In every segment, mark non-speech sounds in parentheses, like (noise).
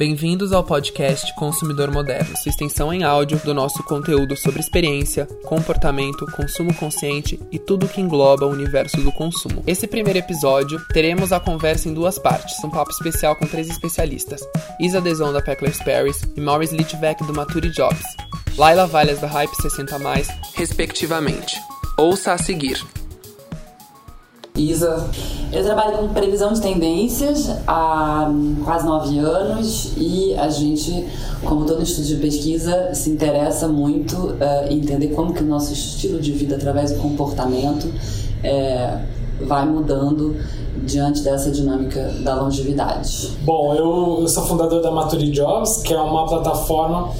Bem-vindos ao podcast Consumidor Moderno, sua extensão em áudio do nosso conteúdo sobre experiência, comportamento, consumo consciente e tudo que engloba o universo do consumo. Esse primeiro episódio, teremos a conversa em duas partes, um papo especial com três especialistas, Isa Deson da Pecklers Paris e Maurice Litvek do Mature Jobs, Laila Valles da Hype 60+, respectivamente. Ouça a seguir. Isa. Eu trabalho com previsão de tendências há quase nove anos e a gente, como todo estudo de pesquisa, se interessa muito uh, em entender como que o nosso estilo de vida, através do comportamento, é, vai mudando diante dessa dinâmica da longevidade. Bom, eu, eu sou fundador da Mature Jobs, que é uma plataforma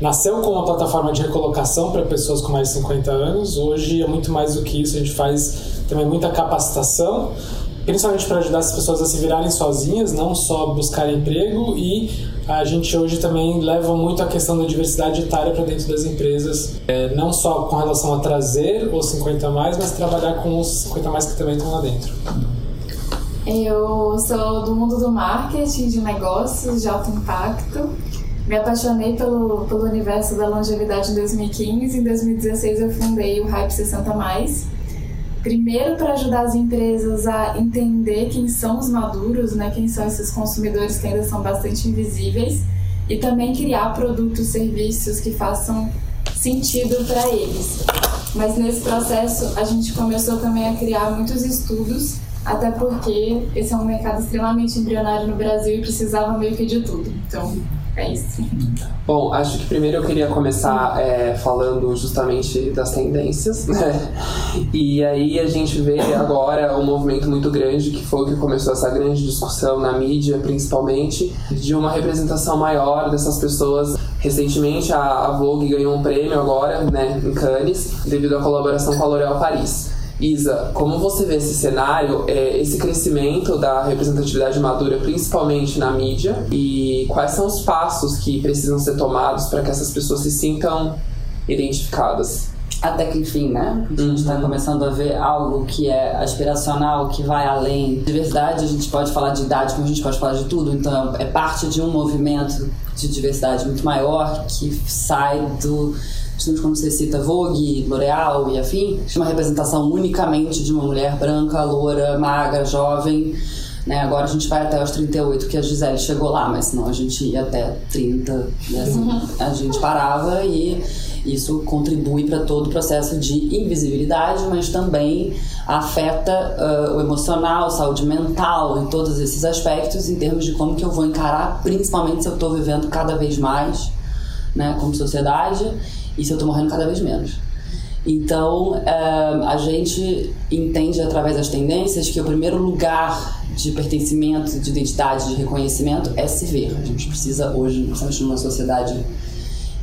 nasceu como uma plataforma de recolocação para pessoas com mais de 50 anos. Hoje é muito mais do que isso, a gente faz também muita capacitação, principalmente para ajudar as pessoas a se virarem sozinhas, não só buscar emprego e a gente hoje também leva muito a questão da diversidade etária para dentro das empresas, é, não só com relação a trazer os 50 mais, mas trabalhar com os 50 mais que também estão lá dentro. Eu sou do mundo do marketing, de negócios, de alto impacto. Me apaixonei pelo, pelo universo da longevidade em 2015. Em 2016 eu fundei o Hype 60 Mais Primeiro, para ajudar as empresas a entender quem são os maduros, né, quem são esses consumidores que ainda são bastante invisíveis, e também criar produtos, serviços que façam sentido para eles. Mas nesse processo, a gente começou também a criar muitos estudos, até porque esse é um mercado extremamente embrionário no Brasil e precisava meio que de tudo. Então, é isso. Bom, acho que primeiro eu queria começar é, falando justamente das tendências, né? E aí a gente vê agora um movimento muito grande, que foi o que começou essa grande discussão na mídia, principalmente, de uma representação maior dessas pessoas. Recentemente a Vogue ganhou um prêmio agora, né, em Cannes, devido à colaboração com a L'Oréal Paris. Isa, como você vê esse cenário, é, esse crescimento da representatividade madura, principalmente na mídia, e quais são os passos que precisam ser tomados para que essas pessoas se sintam identificadas? Até que enfim, né? A gente está uhum. começando a ver algo que é aspiracional, que vai além. Diversidade, a gente pode falar de idade, como a gente pode falar de tudo, então é parte de um movimento de diversidade muito maior que sai do Estamos como você cita Vogue, L'Oréal e afim, uma representação unicamente de uma mulher branca, loura, magra, jovem. Né? Agora a gente vai até os 38, que a Gisele chegou lá, mas senão a gente ia até 30, e assim, a gente parava e isso contribui para todo o processo de invisibilidade, mas também afeta uh, o emocional, saúde mental, em todos esses aspectos, em termos de como que eu vou encarar, principalmente se eu estou vivendo cada vez mais né, como sociedade se eu estou morrendo cada vez menos. Então, uh, a gente entende através das tendências que o primeiro lugar de pertencimento, de identidade, de reconhecimento é se ver. A gente precisa hoje, principalmente numa sociedade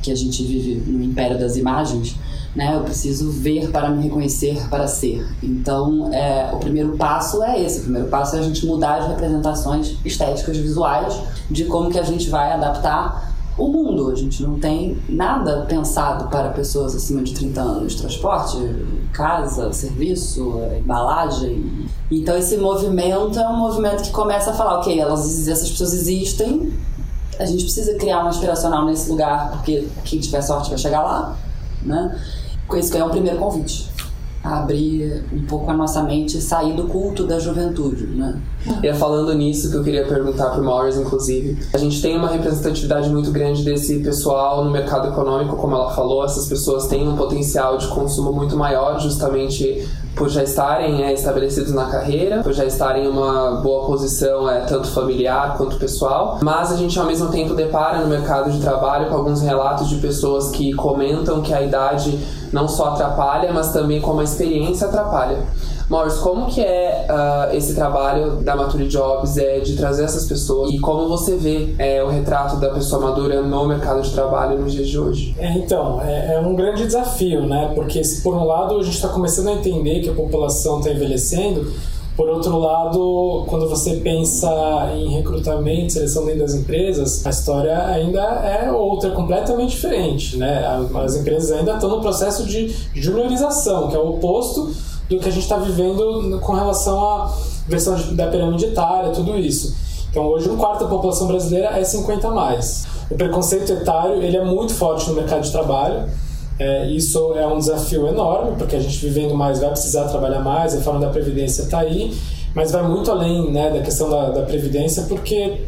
que a gente vive no império das imagens, né? Eu preciso ver para me reconhecer, para ser. Então, é, o primeiro passo é esse. O primeiro passo é a gente mudar as representações estéticas visuais de como que a gente vai adaptar o mundo. A gente não tem nada pensado para pessoas acima de 30 anos. Transporte, casa, serviço, embalagem. Então esse movimento é um movimento que começa a falar, ok, elas, essas pessoas existem, a gente precisa criar um aspiracional nesse lugar, porque quem tiver sorte vai chegar lá, né? Com isso que é um primeiro convite abrir um pouco a nossa mente e sair do culto da juventude, né? E é falando nisso que eu queria perguntar para o Morris, inclusive. A gente tem uma representatividade muito grande desse pessoal no mercado econômico, como ela falou. Essas pessoas têm um potencial de consumo muito maior, justamente por já estarem é, estabelecidos na carreira, por já estarem em uma boa posição, é, tanto familiar quanto pessoal. Mas a gente, ao mesmo tempo, depara no mercado de trabalho com alguns relatos de pessoas que comentam que a idade não só atrapalha, mas também como a experiência atrapalha. Morris, como que é uh, esse trabalho da Mature Jobs é, de trazer essas pessoas e como você vê é, o retrato da pessoa madura no mercado de trabalho nos dias de hoje? É, então, é, é, um grande desafio, né? Porque por um lado a gente está começando a entender que a população está envelhecendo, por outro lado, quando você pensa em recrutamento, seleção dentro das empresas, a história ainda é outra, completamente diferente, né? As empresas ainda estão no processo de juniorização, que é o oposto do que a gente está vivendo com relação à versão da pirâmide etária, tudo isso. Então hoje um quarto da população brasileira é 50 mais. O preconceito etário ele é muito forte no mercado de trabalho. É, isso é um desafio enorme, porque a gente vivendo mais vai precisar trabalhar mais, a reforma da Previdência está aí, mas vai muito além né, da questão da, da Previdência, porque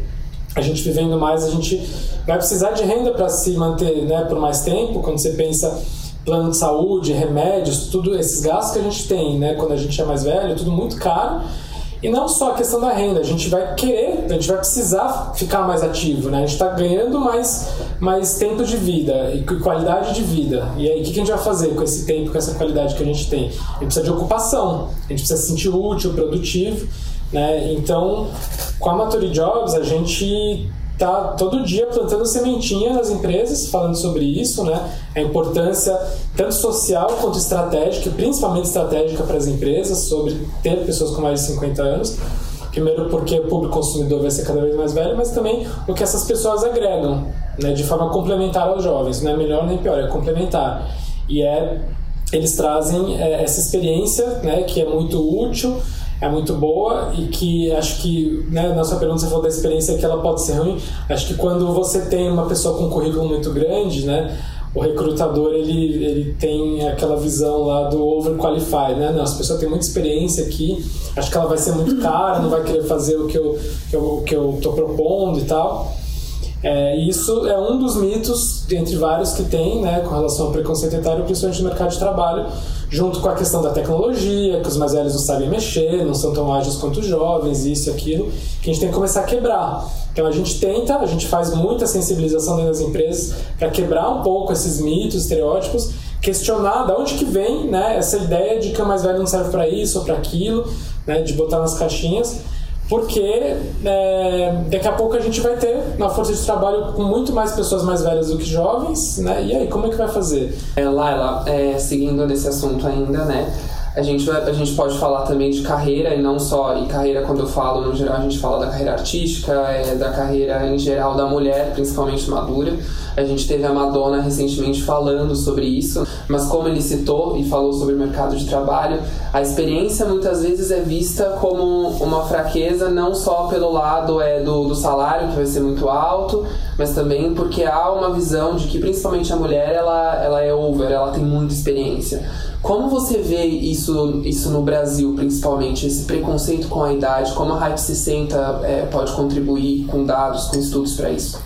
a gente vivendo mais, a gente vai precisar de renda para se manter né, por mais tempo. Quando você pensa plano de saúde, remédios, tudo esses gastos que a gente tem, né, quando a gente é mais velho, tudo muito caro. E não só a questão da renda, a gente vai querer, a gente vai precisar ficar mais ativo, né? A gente está ganhando mais, mais tempo de vida e qualidade de vida. E aí, o que a gente vai fazer com esse tempo, com essa qualidade que a gente tem? A gente precisa de ocupação, a gente precisa se sentir útil, produtivo, né? Então, com a Matori Jobs, a gente tá todo dia plantando sementinha nas empresas, falando sobre isso, né? A importância tanto social quanto estratégica, principalmente estratégica para as empresas, sobre ter pessoas com mais de 50 anos. Primeiro porque o público consumidor vai ser cada vez mais velho, mas também o que essas pessoas agregam, né? De forma complementar aos jovens. Não é melhor nem pior, é complementar. E é eles trazem é, essa experiência, né? Que é muito útil é muito boa e que acho que, né, na pergunta você falou da experiência que ela pode ser ruim. Acho que quando você tem uma pessoa com um currículo muito grande, né, o recrutador ele, ele tem aquela visão lá do overqualified, né? Não, essa pessoa tem muita experiência aqui, acho que ela vai ser muito cara, não vai querer fazer o que eu, que eu, que eu tô propondo e tal. É, isso é um dos mitos, entre vários que tem, né, com relação ao preconceito etário, principalmente no mercado de trabalho, junto com a questão da tecnologia, que os mais velhos não sabem mexer, não são tão ágeis quanto os jovens, isso e aquilo, que a gente tem que começar a quebrar. Então a gente tenta, a gente faz muita sensibilização dentro das empresas para quebrar um pouco esses mitos, estereótipos, questionar de onde que vem né, essa ideia de que o mais velho não serve para isso ou para aquilo, né, de botar nas caixinhas porque é, daqui a pouco a gente vai ter uma força de trabalho com muito mais pessoas mais velhas do que jovens, né? E aí, como é que vai fazer? É, Laila, é, seguindo nesse assunto ainda, né? A gente, a gente pode falar também de carreira e não só. E carreira, quando eu falo no geral, a gente fala da carreira artística, é, da carreira em geral da mulher, principalmente madura. A gente teve a Madonna recentemente falando sobre isso, mas como ele citou e falou sobre o mercado de trabalho, a experiência muitas vezes é vista como uma fraqueza, não só pelo lado é, do, do salário, que vai ser muito alto, mas também porque há uma visão de que principalmente a mulher ela, ela é over, ela tem muita experiência. Como você vê isso, isso no Brasil, principalmente, esse preconceito com a idade? Como a Hype 60 é, pode contribuir com dados, com estudos para isso?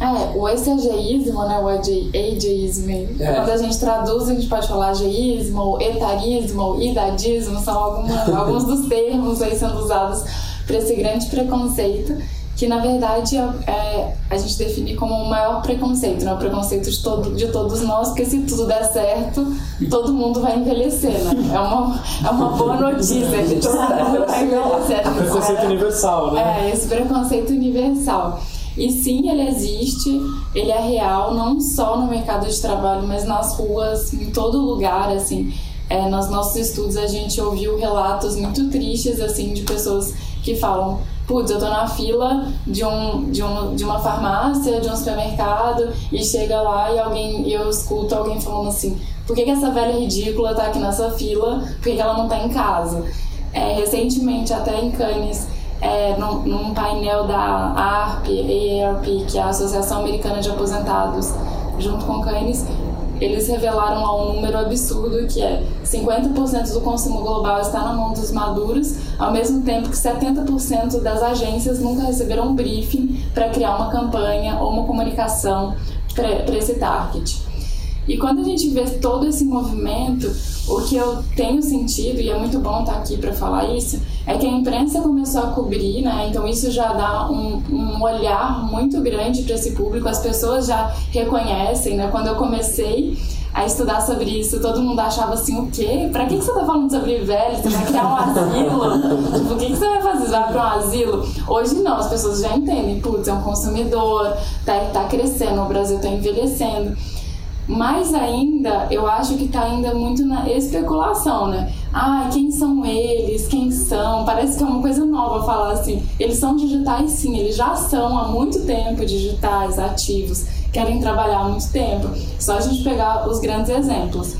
É, o ECGismo, né, o ageismo, é. quando a gente traduz, a gente pode falar ageísmo, etarismo, idadismo, são algumas, (laughs) alguns dos termos aí sendo usados para esse grande preconceito que na verdade é, é, a gente define como o maior preconceito, né? o preconceito de, todo, de todos nós, porque se tudo der certo, todo mundo vai envelhecer, né? É uma, é uma boa notícia que todo mundo vai (laughs) envelhecer. É preconceito universal, né? É, esse preconceito universal. E sim, ele existe, ele é real, não só no mercado de trabalho, mas nas ruas, em todo lugar, assim. É, nos nossos estudos a gente ouviu relatos muito tristes, assim, de pessoas que falam putz, eu tô na fila de, um, de, um, de uma farmácia, de um supermercado, e chega lá e alguém, eu escuto alguém falando assim, por que, que essa velha ridícula tá aqui nessa fila? Por que, que ela não tá em casa? É, recentemente, até em Cannes, é, num, num, painel da ARP, AARP, que é a Associação Americana de Aposentados, junto com Cannes, eles revelaram lá um número absurdo que é 50% do consumo global está na mão dos maduros, ao mesmo tempo que 70% das agências nunca receberam um briefing para criar uma campanha ou uma comunicação para esse target. E quando a gente vê todo esse movimento, o que eu tenho sentido, e é muito bom estar aqui para falar isso, é que a imprensa começou a cobrir, né? Então isso já dá um, um olhar muito grande para esse público, as pessoas já reconhecem, né? Quando eu comecei a estudar sobre isso, todo mundo achava assim, o quê? Pra que, que você tá falando sobre velho? Você vai criar um asilo? (laughs) tipo, o que, que você vai fazer? Você vai pra um asilo? Hoje não, as pessoas já entendem, putz, é um consumidor, tá, tá crescendo, o Brasil tá envelhecendo. Mais ainda, eu acho que está ainda muito na especulação, né? Ah, quem são eles? Quem são? Parece que é uma coisa nova falar assim. Eles são digitais, sim, eles já são há muito tempo digitais, ativos, querem trabalhar há muito tempo. Só a gente pegar os grandes exemplos.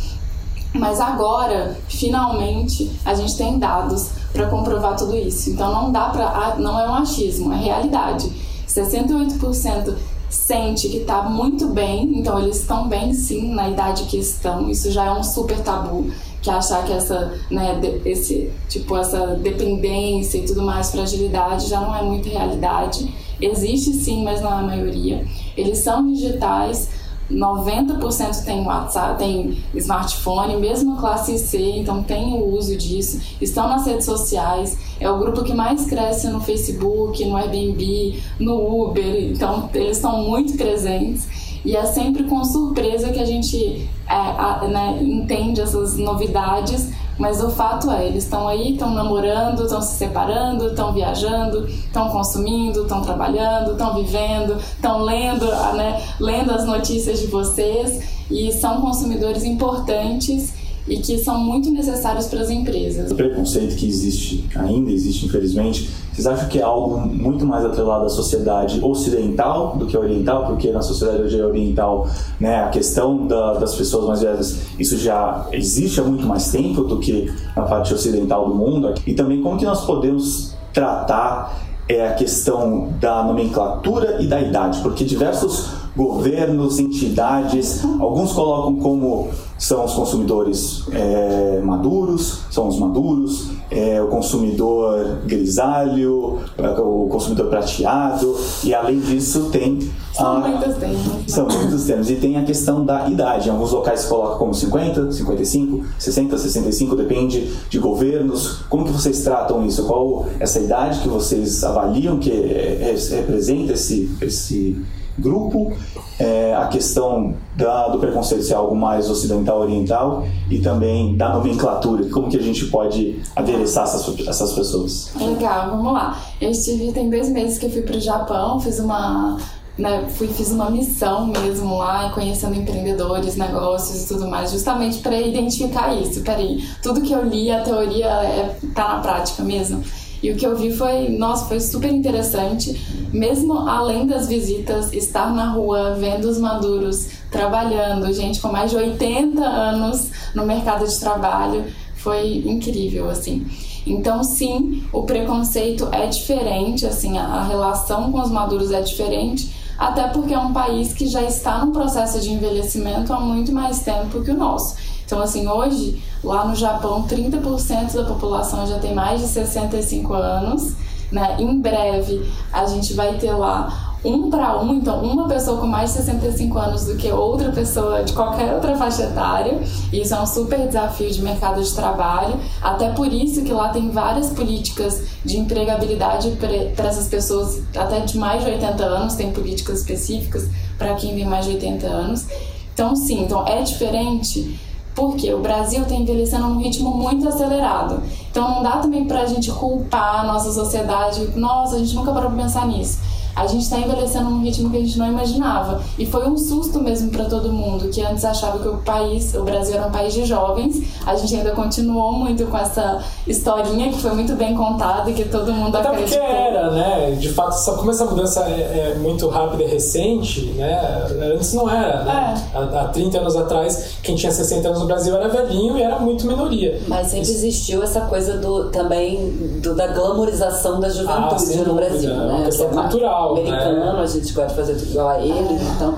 Mas agora, finalmente, a gente tem dados para comprovar tudo isso. Então não dá para, não é um achismo, é realidade. 68% sente que está muito bem, então eles estão bem sim na idade que estão. Isso já é um super tabu, que achar que essa, né, esse tipo essa dependência e tudo mais, fragilidade já não é muita realidade. Existe sim, mas não é a maioria. Eles são digitais, 90% tem WhatsApp, tem smartphone, mesmo classe C, então tem o uso disso, estão nas redes sociais, é o grupo que mais cresce no Facebook, no Airbnb, no Uber, então eles estão muito presentes. E é sempre com surpresa que a gente é, a, né, entende essas novidades mas o fato é, eles estão aí, estão namorando, estão se separando, estão viajando, estão consumindo, estão trabalhando, estão vivendo, estão lendo, né, lendo as notícias de vocês e são consumidores importantes e que são muito necessários para as empresas. O preconceito que existe, ainda existe infelizmente, vocês acham que é algo muito mais atrelado à sociedade ocidental do que oriental? Porque na sociedade oriental, né, a questão da, das pessoas mais velhas, isso já existe há muito mais tempo do que na parte ocidental do mundo. E também como que nós podemos tratar é, a questão da nomenclatura e da idade? Porque diversos governos, entidades, alguns colocam como são os consumidores é, maduros, são os maduros, é, o consumidor grisalho, é, o consumidor prateado, e além disso tem. São a, muitos termos. São muitos termos. E tem a questão da idade. Em alguns locais se coloca como 50, 55, 60, 65, depende de governos. Como que vocês tratam isso? Qual essa idade que vocês avaliam que é, é, representa esse, esse grupo, é, a questão da, do preconceito ser algo mais ocidental oriental e também da nomenclatura, como que a gente pode adereçar essas, essas pessoas. Legal, vamos lá. Eu estive tem dois meses que eu fui para o Japão, fiz uma né, fui fiz uma missão mesmo lá, conhecendo empreendedores, negócios e tudo mais, justamente para identificar isso. Peraí, tudo que eu li, a teoria é, tá na prática mesmo. E o que eu vi foi, nossa, foi super interessante. Mesmo além das visitas, estar na rua, vendo os maduros trabalhando, gente com mais de 80 anos no mercado de trabalho, foi incrível, assim. Então, sim, o preconceito é diferente, assim, a relação com os maduros é diferente, até porque é um país que já está num processo de envelhecimento há muito mais tempo que o nosso. Então, assim, hoje, lá no Japão, 30% da população já tem mais de 65 anos. Né? Em breve, a gente vai ter lá um para um, então uma pessoa com mais de 65 anos do que outra pessoa de qualquer outra faixa etária. Isso é um super desafio de mercado de trabalho. Até por isso que lá tem várias políticas de empregabilidade para essas pessoas até de mais de 80 anos, tem políticas específicas para quem tem mais de 80 anos. Então, sim, então é diferente porque o Brasil está envelhecendo num ritmo muito acelerado. Então não dá também para a gente culpar a nossa sociedade. Nossa, a gente nunca parou para pensar nisso a gente está envelhecendo num ritmo que a gente não imaginava. E foi um susto mesmo para todo mundo, que antes achava que o país, o Brasil era um país de jovens. A gente ainda continuou muito com essa historinha que foi muito bem contada e que todo mundo Até acreditou. porque era, né? De fato, só como essa mudança é, é muito rápida e recente, né? Antes não era, né? É. Há, há 30 anos atrás, quem tinha 60 anos no Brasil era velhinho e era muito minoria. Mas sempre Isso. existiu essa coisa do também do, da glamorização da juventude ah, no Brasil, né? É uma questão cultural americano, né? a gente gosta de fazer tudo igual a eles, então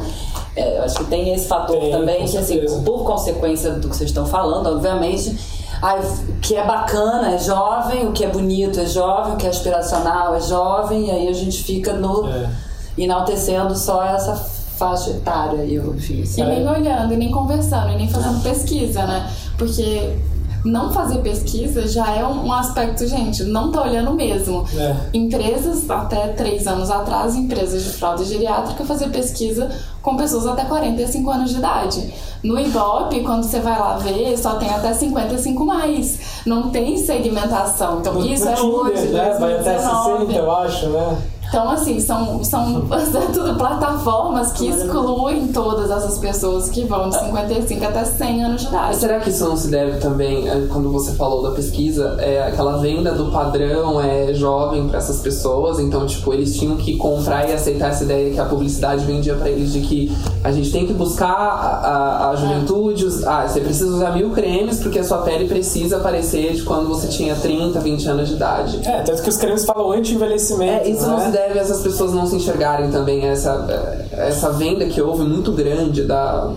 é, eu acho que tem esse fator tem, também, que assim, por consequência do que vocês estão falando, obviamente, o que é bacana é jovem, o que é bonito é jovem, o que é aspiracional é jovem, e aí a gente fica no é. enaltecendo só essa faixa etária. E, eu, enfim, e nem olhando, e nem conversando, e nem fazendo pesquisa, né? Porque não fazer pesquisa já é um, aspecto, gente, não tá olhando mesmo. É. Empresas, até três anos atrás, empresas de fraude geriátrica fazer pesquisa com pessoas até 45 anos de idade. No Ibope, quando você vai lá ver, só tem até 55 mais. Não tem segmentação. Então, isso é hoje, né? Vai até 60, eu acho, né? Então, assim, são, são (laughs) tudo plataformas que excluem todas essas pessoas que vão de 55 até 100 anos de idade. Mas será que isso não se deve também, é, quando você falou da pesquisa, é aquela venda do padrão é jovem para essas pessoas? Então, tipo, eles tinham que comprar e aceitar essa ideia que a publicidade vendia para eles de que a gente tem que buscar a, a, a juventude. os- Ah, você precisa usar mil cremes porque a sua pele precisa parecer de quando você tinha 30, 20 anos de idade. É, tanto que os cremes falam anti-envelhecimento. É, isso não né? se deve a essas pessoas não se enxergarem também, essa, essa venda que houve muito grande da.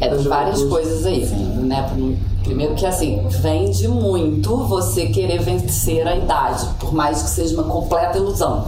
É, da várias coisas aí, né? Primeiro que assim, vende muito você querer vencer a idade, por mais que seja uma completa ilusão.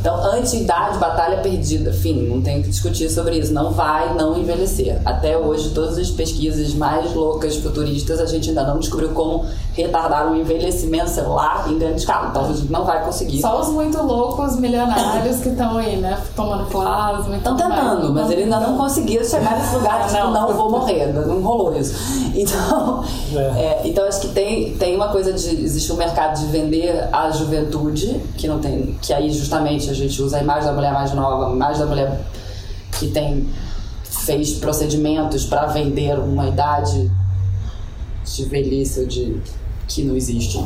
então, anti-idade, batalha perdida. Fim, não tem o que discutir sobre isso. Não vai não envelhecer. Até hoje, todas as pesquisas mais loucas, futuristas, a gente ainda não descobriu como retardar o envelhecimento celular em grande escala. Então, a gente não vai conseguir. Só os muito loucos milionários que estão aí, né? Tomando plasma Estão mais. tentando, mas ele ainda não conseguiu chegar nesse lugar de tipo, Não. não vou morrer, não rolou isso. (laughs) Então, É. é, então acho que tem, tem uma coisa de. Existe um mercado de vender a juventude, que não tem. Que aí justamente a gente usa a imagem da mulher mais nova, a imagem da mulher que tem fez procedimentos para vender uma idade de velhice ou de que não existe.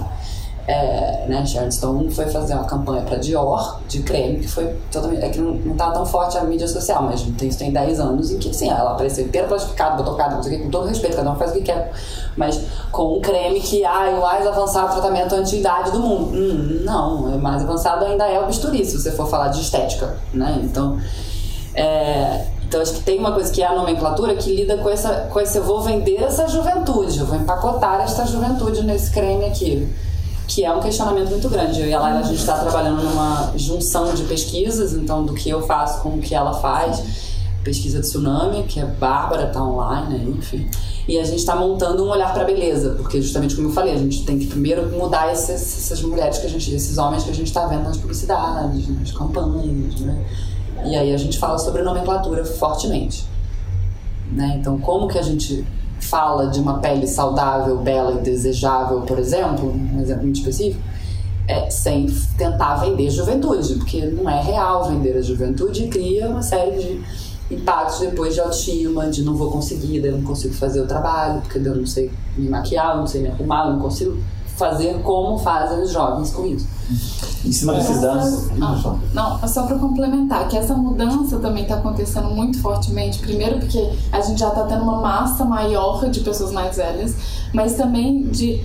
É, né, Sharon Stone foi fazer uma campanha para Dior de creme que foi totalmente. É que não, não tá tão forte a mídia social, mas tem, isso tem 10 anos em que sim, ela apareceu inteira plastificada, botocada, não sei o que, com todo respeito, cada um faz o que quer. Mas com um creme que é o mais avançado tratamento anti-idade do mundo. Hum, não, o mais avançado ainda é o bisturi, se você for falar de estética, né? Então. É, então acho que tem uma coisa que é a nomenclatura que lida com essa, com esse eu vou vender essa juventude, eu vou empacotar esta juventude nesse creme aqui. Que é um questionamento muito grande. Eu e a Laila, a gente está trabalhando numa junção de pesquisas, então do que eu faço com o que ela faz. Pesquisa de tsunami, que é Bárbara, tá online, né? enfim. E a gente está montando um olhar para beleza, porque justamente como eu falei, a gente tem que primeiro mudar esses, essas mulheres que a gente, esses homens que a gente está vendo nas publicidades, nas campanhas, né? E aí a gente fala sobre nomenclatura fortemente. Né? Então, como que a gente fala de uma pele saudável, bela e desejável, por exemplo, um exemplo muito específico, é sem tentar vender juventude, porque não é real vender a juventude e cria uma série de impactos depois de autoestima, de não vou conseguir, eu não consigo fazer o trabalho, porque eu não sei me maquiar, eu não sei me arrumar, eu não consigo fazer como fazem os jovens com isso. Em cima desses dados. Ah, não, é só para complementar, que essa mudança também está acontecendo muito fortemente. Primeiro, porque a gente já está tendo uma massa maior de pessoas mais velhas, mas também de,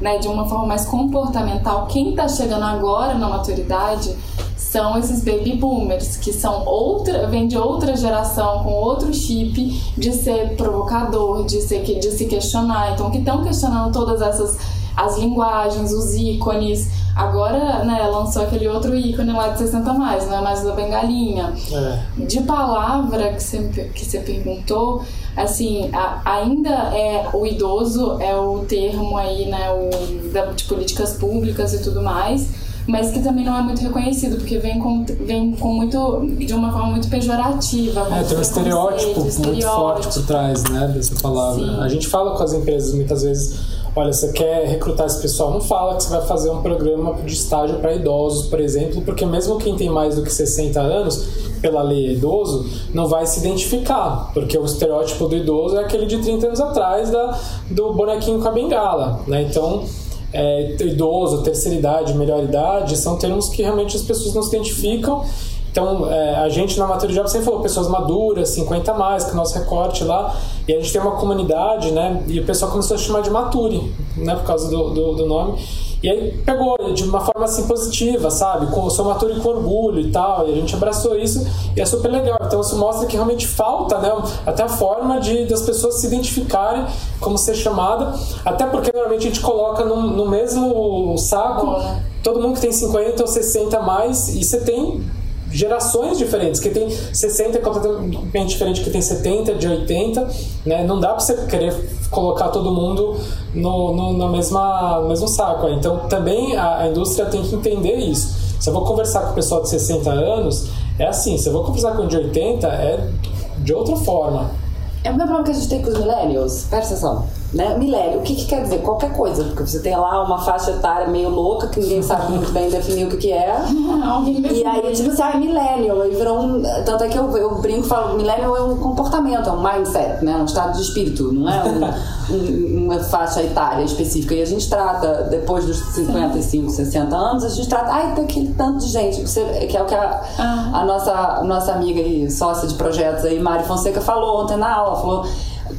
né, de uma forma mais comportamental. Quem está chegando agora na maturidade são esses baby boomers, que são outra, vem de outra geração, com outro chip de ser provocador, de, ser, de se questionar. Então, que estão questionando todas essas as linguagens, os ícones. Agora, né, lançou aquele outro ícone lá de 60 mais, não é mais da bengalinha. É. De palavra que você, que você perguntou, assim, a- ainda é o idoso, é o termo aí, né, o, da, de políticas públicas e tudo mais, mas que também não é muito reconhecido, porque vem com, vem com muito, de uma forma muito pejorativa. É, tem um estereótipo preconceito, muito forte por trás, né, dessa palavra. Sim. A gente fala com as empresas muitas vezes, olha, você quer recrutar esse pessoal, não fala que você vai fazer um programa de estágio para idosos, por exemplo, porque mesmo quem tem mais do que 60 anos, pela lei é idoso, não vai se identificar, porque o estereótipo do idoso é aquele de 30 anos atrás da, do bonequinho com a bengala, né? Então, é, idoso, terceira idade, melhor idade, são termos que realmente as pessoas não se identificam. Então, é, a gente na Matéria Job sempre falou pessoas maduras, 50 a mais, que é o nosso recorte lá. E a gente tem uma comunidade, né? E o pessoal começou a chamar de Maturi, né? Por causa do, do, do nome. E aí pegou de uma forma assim positiva, sabe? Com, sou Maturi com orgulho e tal. E a gente abraçou isso e é super legal. Então isso mostra que realmente falta, né? Até a forma de das pessoas se identificarem como ser chamada. Até porque normalmente a gente coloca no, no mesmo saco Boa. todo mundo que tem 50 ou 60 a mais e você tem gerações diferentes, que tem 60 é completamente diferente que tem 70, de 80, né? Não dá pra você querer colocar todo mundo no, no, na mesma, no mesmo saco. né? Então também a, a indústria tem que entender isso. Se eu vou conversar com o pessoal de 60 anos, é assim, se eu vou conversar com o de 80, é de outra forma. É o mesmo problema que a gente tem com os millennials, presta atenção. Né? Milênio, o que, que quer dizer? Qualquer coisa, porque você tem lá uma faixa etária meio louca que ninguém sabe muito bem definir o que, que é. (laughs) e aí, tipo assim, ah, milênio, aí virou um. Tanto é que eu, eu brinco e falo, milênio é um comportamento, é um mindset, né? Um estado de espírito, não é um, um, uma faixa etária específica. E a gente trata, depois dos 55, 60 anos, a gente trata, ai, tem aquele tanto de gente, que é o que a, a nossa, a nossa amiga e sócia de projetos aí, Mari Fonseca, falou ontem na aula, falou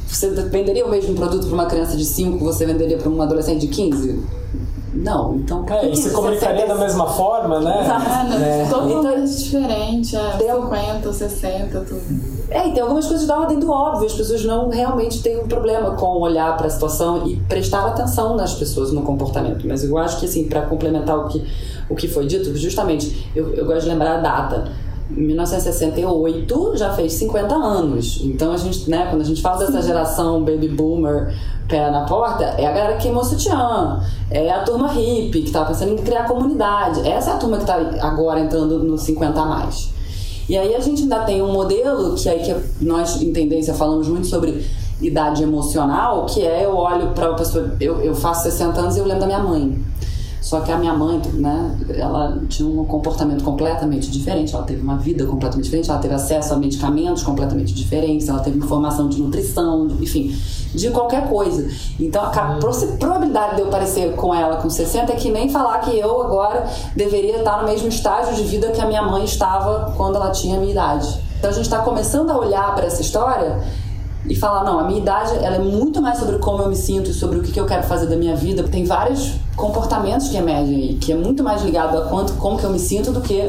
você venderia o mesmo produto para uma criança de 5 que você venderia para um adolescente de 15? Não, então. É, e você comunicaria da mesma forma, né? Ah, não, É. totalmente Então- diferente, é, Deu- 50, 60, tudo. É, e tem algumas coisas da ordem do óbvio. As pessoas não realmente têm um problema com olhar para a situação e prestar atenção nas pessoas no comportamento. Mas eu acho que, assim, para complementar o que, o que foi dito, justamente, eu, eu gosto de lembrar a data. 1968 já fez 50 anos. Então a gente, né, quando a gente fala dessa geração baby boomer pé na porta, é a galera que queimou sutiã, é a turma hippie que tava pensando em criar comunidade. Essa é a turma que tá agora entrando no 50 a mais. E aí a gente ainda tem um modelo que aí que nós em tendência falamos muito sobre idade emocional, que é eu olho para uma pessoa, eu, eu faço 60 anos e eu lembro da minha mãe. Só que a minha mãe, né, ela tinha um comportamento completamente diferente, ela teve uma vida completamente diferente, ela teve acesso a medicamentos completamente diferentes, ela teve informação de nutrição, de- enfim, de qualquer coisa. Então a possi- probabilidade de eu parecer com ela com 60 é que nem falar que eu agora deveria estar no mesmo estágio de vida que a minha mãe estava quando ela tinha a minha idade. Então a gente está começando a olhar para essa história e falar, não, a minha idade ela é muito mais sobre como eu me sinto e sobre o que que eu quero fazer da minha vida. Tem vários comportamentos que emergem aí, que é muito mais ligado a quanto, como que eu me sinto do que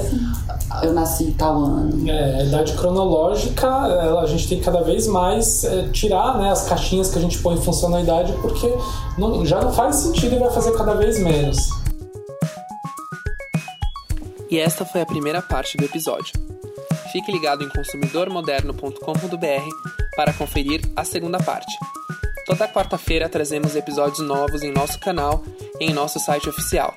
eu nasci tal ano. É, a idade cronológica, ela- a gente tem que cada vez mais é, tirar né, as caixinhas que a gente põe em função da idade, porque não- já não faz sentido e vai fazer cada vez menos. E esta foi a primeira parte do episódio. Fique ligado em consumidormoderno.com.br para conferir a segunda parte. Toda quarta-feira trazemos episódios novos em nosso canal e em nosso site oficial.